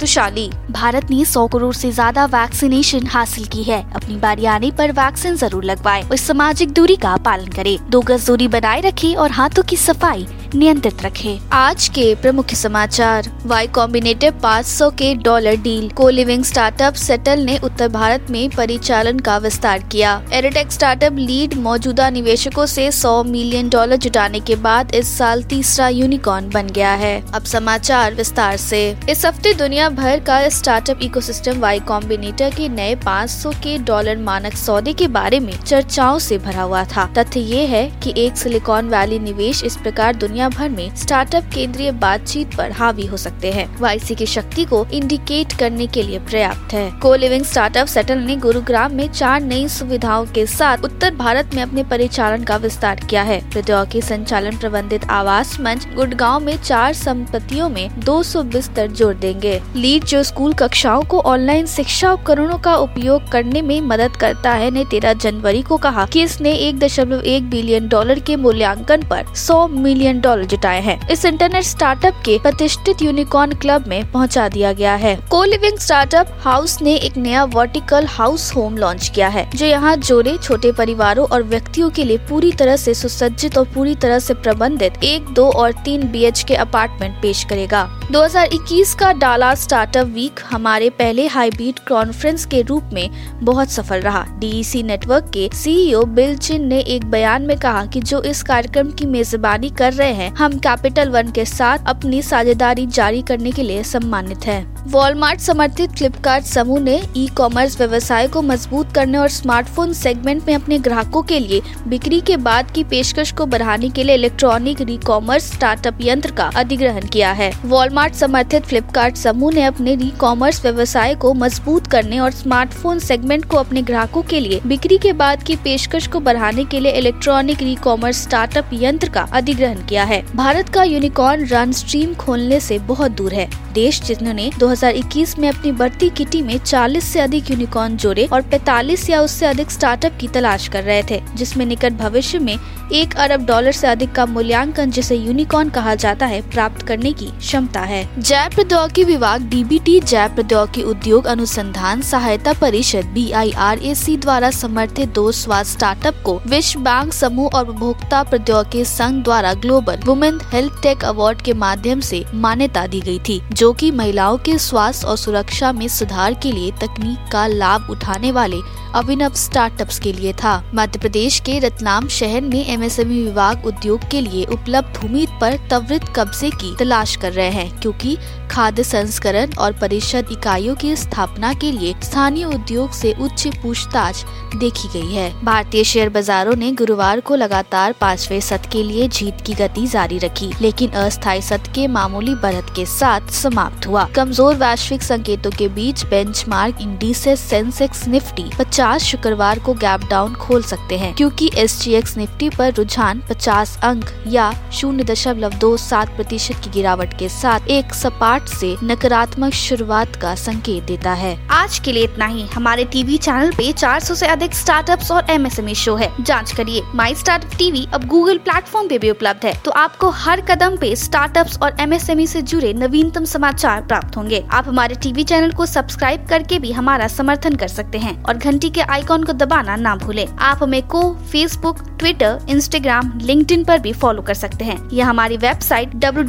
तुशाली भारत ने 100 करोड़ से ज़्यादा वैक्सीनेशन हासिल की है। अपनी बारी आने पर वैक्सीन ज़रूर लगवाएँ और सामाजिक दूरी का पालन करें। दो गज दूरी बनाए रखें और हाथों की सफ़ाई नियंत्रित रखें। आज के प्रमुख समाचार। वाई कॉम्बिनेटिव 500 के डॉलर डील। को लिविंग स्टार्टअप सेटल ने उत्तर भारत में परिचालन का विस्तार किया। एरोटेक स्टार्टअप लीड मौजूदा निवेशकों से 100 मिलियन डॉलर जुटाने के बाद इस साल तीसरा यूनिकॉर्न बन गया है। अब समाचार विस्तार से। इस हफ़्ते दुनिया भर का स्टार्टअप इकोसिस्टम वाई कॉम्बिनेटर के नए 500 के डॉलर मानक सौदे के बारे में चर्चाओं से भरा हुआ था। तथ्य ये है कि एक सिलिकॉन वैली निवेश इस प्रकार दुनिया भर में स्टार्टअप केंद्रीय बातचीत पर हावी हो सकते हैं। वाईसी की शक्ति को इंडिकेट करने के लिए पर्याप्त है। को लिविंग स्टार्टअप सेटल ने गुरुग्राम में चार नई सुविधाओं के साथ उत्तर भारत में अपने परिचालन का विस्तार किया है। प्रौद्योगिकी संचालन प्रबंधित आवास मंच गुड़गांव में चार संपत्तियों में 200 बिस्तर जोड़ देंगे। लीड जो स्कूल कक्षाओं को ऑनलाइन शिक्षा उपकरणों का उपयोग करने में मदद करता है ने तेरह जनवरी को कहा कि इसने एक दशमलव एक बिलियन डॉलर के मूल्यांकन पर 100 मिलियन डॉलर जुटाए हैं। इस इंटरनेट स्टार्टअप के प्रतिष्ठित यूनिकॉर्न क्लब में पहुँचा दिया गया है। को लिविंग स्टार्टअप हाउस ने एक नया वर्टिकल हाउस होम लॉन्च किया है, जो यहाँ जोड़े छोटे परिवारों और व्यक्तियों के लिए पूरी तरह से सुसज्जित और पूरी तरह से प्रबंधित एक, दो और तीन बी के अपार्टमेंट पेश करेगा। 2021 का डाला स्टार्टअप वीक हमारे पहले हाईब्रिड कॉन्फ्रेंस के रूप में बहुत सफल रहा। डीईसी नेटवर्क के सीईओ बिल चिन ने एक बयान में कहा कि जो इस कार्यक्रम की मेजबानी कर रहे हैं, हम कैपिटल वन के साथ अपनी साझेदारी जारी करने के लिए सम्मानित है। वॉलमार्ट समर्थित फ्लिपकार्ट समूह ने ई कॉमर्स व्यवसाय को मज़बूत करने और स्मार्टफ़ोन सेगमेंट में अपने ग्राहकों के लिए बिक्री के बाद की पेशकश को बढ़ाने के लिए इलेक्ट्रॉनिक ई कॉमर्स स्टार्टअप यंत्र का अधिग्रहण किया है। वॉलमार्ट समर्थित फ्लिपकार्ट समूह ने अपने ई कॉमर्स व्यवसाय को मज़बूत करने और स्मार्टफ़ोन सेगमेंट को अपने ग्राहकों के लिए बिक्री के बाद की पेशकश को बढ़ाने के लिए इलेक्ट्रॉनिक ई कॉमर्स स्टार्टअप यंत्र का अधिग्रहण किया है। भारत का यूनिकॉर्न रन स्ट्रीम खोलने से बहुत दूर है। देश जिन्होंने 2021 में अपनी बढ़ती किटी में 40 से अधिक यूनिकॉर्न जोड़े और 45 या उससे अधिक स्टार्टअप की तलाश कर रहे थे, जिसमें निकट भविष्य में एक अरब डॉलर से अधिक का मूल्यांकन, जिसे यूनिकॉर्न कहा जाता है, प्राप्त करने की क्षमता है। जय प्रौद्योगिकी विभाग डीबीटी जैव प्रौद्योगिकी उद्योग अनुसंधान सहायता परिषद बीआईआरएसी द्वारा समर्थित दो स्वास्थ्य स्टार्टअप को विश्व बैंक समूह और उपभोक्ता प्रौद्योगिकी संघ द्वारा global women health tech award के माध्यम से मान्यता दी गई थी, जो कि महिलाओं के स्वास्थ्य और सुरक्षा में सुधार के लिए तकनीक का लाभ उठाने वाले अभिनव स्टार्टअप्स के लिए था। मध्य प्रदेश के रतलाम शहर में एमएसएमई विभाग उद्योग के लिए उपलब्ध भूमि पर त्वरित कब्जे की तलाश कर रहे हैं, क्योंकि खाद्य संस्करण और परिषद इकाइयों की स्थापना के लिए स्थानीय उद्योग से उच्च पूछताछ देखी गई है। भारतीय शेयर बाजारों ने गुरुवार को लगातार पाँचवे सत्र के लिए जीत की गति जारी रखी, लेकिन अस्थायी सत्र के मामूली बढ़त के साथ समाप्त हुआ। कमज़ोर वैश्विक संकेतों के बीच बेंचमार्क इंडिसेस सेंसेक्स निफ्टी शुक्रवार को गैप डाउन खोल सकते हैं, क्योंकि एस निफ्टी पर रुझान 50 अंक या शून्य दशमलव दो सात प्रतिशत की गिरावट के साथ एक सपाट से नकारात्मक शुरुआत का संकेत देता है। आज के लिए इतना ही। हमारे टीवी चैनल पे 400 से अधिक स्टार्टअप्स और एमएसएमई शो है। जाँच करिए। माई स्टार्टअप टीवी अब गूगल प्लेटफॉर्म पे भी उपलब्ध है। तो आपको हर कदम पे स्टार्टअप्स और एमएसएमई से जुड़े नवीनतम समाचार प्राप्त होंगे। आप हमारे टीवी चैनल को सब्सक्राइब करके भी हमारा समर्थन कर सकते हैं और घंटी के आइकॉन को दबाना ना भूले। आप हमें को फेसबुक ट्विटर इंस्टाग्राम लिंक्डइन पर भी फॉलो कर सकते हैं। या हमारी वेबसाइट डब्ल्यू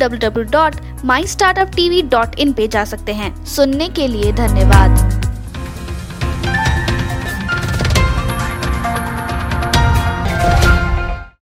पे जा सकते हैं। सुनने के लिए धन्यवाद।